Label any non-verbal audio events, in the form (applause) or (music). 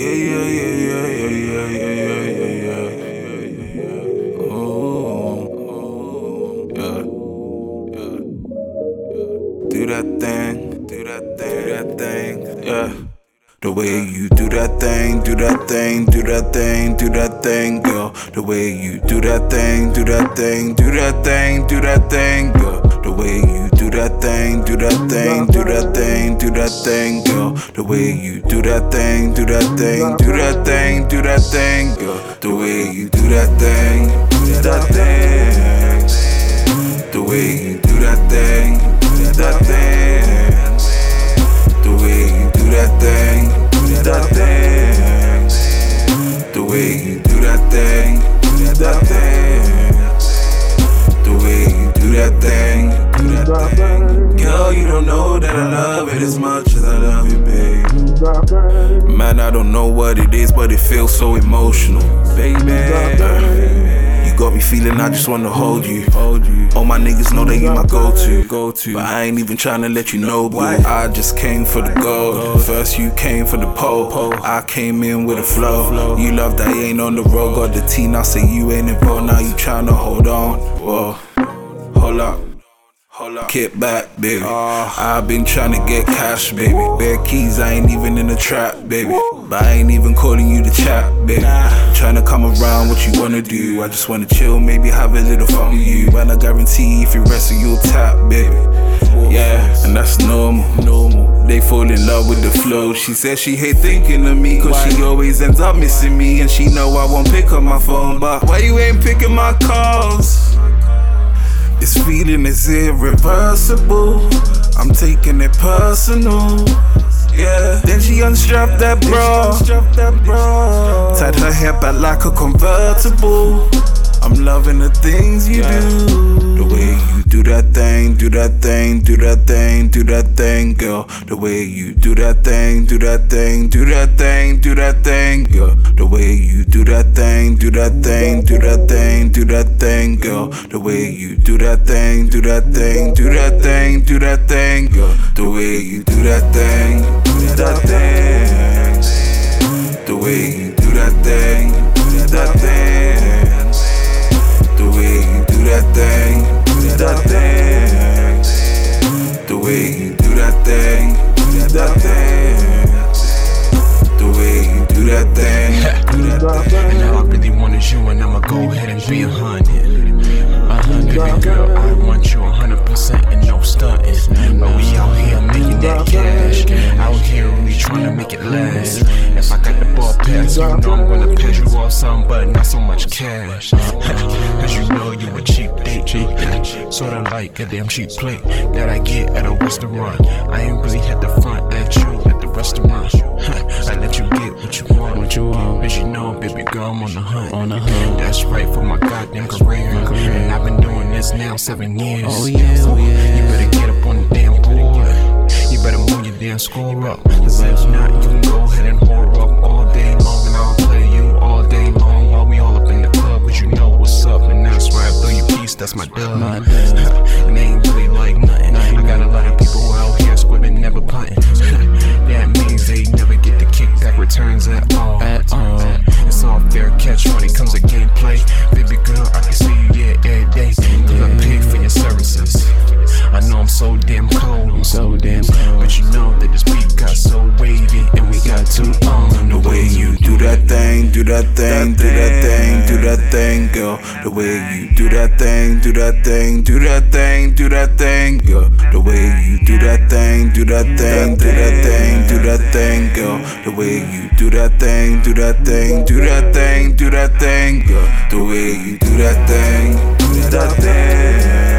Yeah, yeah, yeah, yeah, yeah, yeah, yeah, yeah, yeah, yeah. Oh, oh, yeah, yeah. Do that thing, do that thing, do that thing, yeah. The way you do that thing, do that thing, do that thing, do that thing, girl. The way you do that thing, do that thing, do that thing, do that thing, girl. The way you do that thing, do that thing, do that thing, do that thing, girl. The way you do that thing, do that thing, do that thing, do that thing, girl. The way you do that thing, do that thing. The way you do that thing, do that thing. Girl, you don't know that I love it as much as I love you, babe. Man, I don't know what it is, but it feels so emotional, baby. You got me feeling I just wanna hold you, hold you. All my niggas know that you my go-to, go-to. But I ain't even trying to let you know, boy. I just came for the gold. First you came for the pole, I came in with a flow. You love that you ain't on the road, got the T. Now say you ain't involved, now you tryna hold on. Whoa, Kick back, baby. Ah. I've been trying to get cash, baby. Bare keys, I ain't even in the trap, baby. But I ain't even calling you to chat, baby. Trying to come around what you wanna do. I just wanna chill, maybe have a little fun with you. And I guarantee if you wrestle, you'll tap, baby. Yeah, and that's normal. Normal. They fall in love with the flow. She says she hate thinking of me, cause she always ends up missing me. And she know I won't pick up my phone. But why you ain't picking my calls? This feeling is irreversible. I'm taking it personal. Yeah. Then she unstrapped that bra. Tied her hair back like a convertible. I'm loving the things you do. The way you do that thing, do that thing, do that thing, do that thing, girl. The way you do that thing, do that thing, do that thing, do that thing, girl. The way you do that thing, do that thing, do that thing, do that thing, girl. The way you do that thing, do that thing, do that thing, do that thing, girl. The way you do that thing, do that thing. Way you do that thing, do that thing. The way you do that thing, do that thing. (laughs) And all I really want is you, and I'ma go ahead and be a hundred. A hundred, girl, I want you a hundred percent and no stunting. But we out here making that cash. Out here really trying to make it last. If I got the ball pass, you know I'm gonna pass you off some, but not so much cash. (laughs) Cause you know you a cheap date. Sorta like a damn cheap plate that I get at a restaurant. I ain't really had the front at you at the restaurant. (laughs) I let you get what you want. What you want? As you know, baby girl, I'm on the hunt. On the hunt. That's right for my goddamn career. And I've been doing this now seven years. Oh, yeah, oh, yeah. You better get up on the damn board. You better move your damn score up. Cause if not, you can go ahead and whore That's my dub. My dub. and they ain't really like nothing. I got a lot of people out here squibbing, never punting. (laughs) that means they never get the kickback returns at all. At all. It's all fair catch when it comes to gameplay. Baby girl, I can see you yeah every day. Cause I pay for your services. I know I'm so damn cold. So damn cold. But you know that this beat got so wavy and we got two on The way you do that thing, do that thing, do that thing, do that thing, girl. The way you do that thing, do that thing, do that thing, do that thing, girl. The way you do that thing, do that thing, do that thing, do that thing, girl. The way you do that thing, do that thing, do that thing, do that thing, girl. The way you do that thing, do that thing.